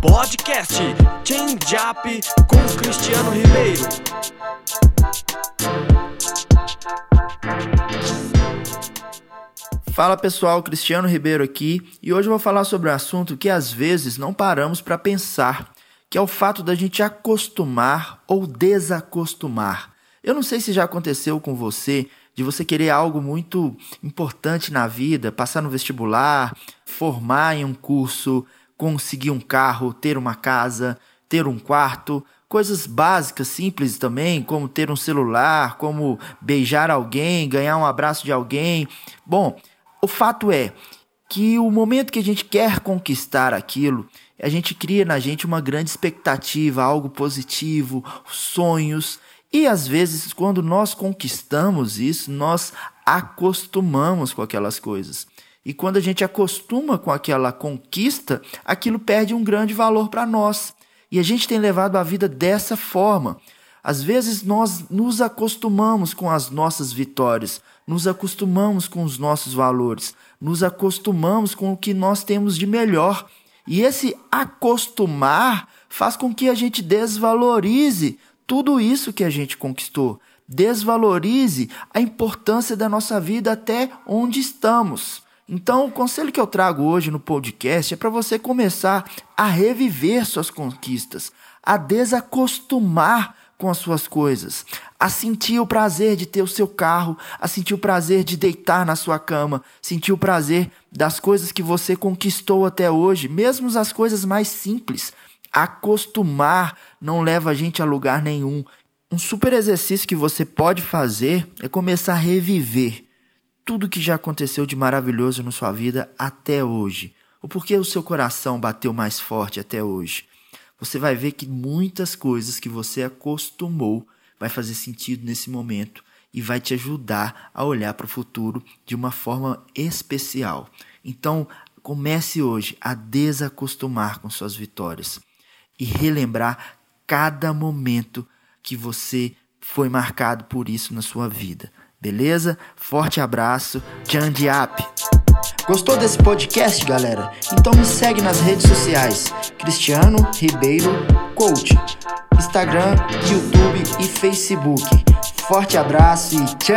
Podcast Change Up com Cristiano Ribeiro. Fala pessoal, Cristiano Ribeiro aqui e hoje eu vou falar sobre um assunto que às vezes não paramos para pensar, que é o fato da gente acostumar ou desacostumar. Eu não sei se já aconteceu com você de você querer algo muito importante na vida, passar no vestibular, formar em um curso, conseguir um carro, ter uma casa, ter um quarto, coisas básicas, simples também, como ter um celular, como beijar alguém, ganhar um abraço de alguém. Bom, o fato é que o momento que a gente quer conquistar aquilo, a gente cria na gente uma grande expectativa, algo positivo, sonhos. E às vezes, quando nós conquistamos isso, nós acostumamos com aquelas coisas. E quando a gente acostuma com aquela conquista, aquilo perde um grande valor para nós. E a gente tem levado a vida dessa forma. Às vezes nós nos acostumamos com as nossas vitórias, nos acostumamos com os nossos valores, nos acostumamos com o que nós temos de melhor. E esse acostumar faz com que a gente desvalorize tudo isso que a gente conquistou, desvalorize a importância da nossa vida até onde estamos. Então, o conselho que eu trago hoje no podcast é para você começar a reviver suas conquistas, a desacostumar com as suas coisas, a sentir o prazer de ter o seu carro, a sentir o prazer de deitar na sua cama, sentir o prazer das coisas que você conquistou até hoje, mesmo as coisas mais simples. Acostumar não leva a gente a lugar nenhum. Um super exercício que você pode fazer é começar a reviver tudo que já aconteceu de maravilhoso na sua vida até hoje. O porquê o seu coração bateu mais forte até hoje você vai ver que muitas coisas que você acostumou vai fazer sentido nesse momento e vai te ajudar a olhar para o futuro de uma forma especial. Então, comece hoje a desacostumar com suas vitórias e relembrar cada momento que você foi marcado por isso na sua vida. Beleza? Forte abraço. Jandiap! Gostou desse podcast, galera? Então me segue nas redes sociais. Cristiano Ribeiro Coach. Instagram, YouTube e Facebook. Forte abraço e tchau,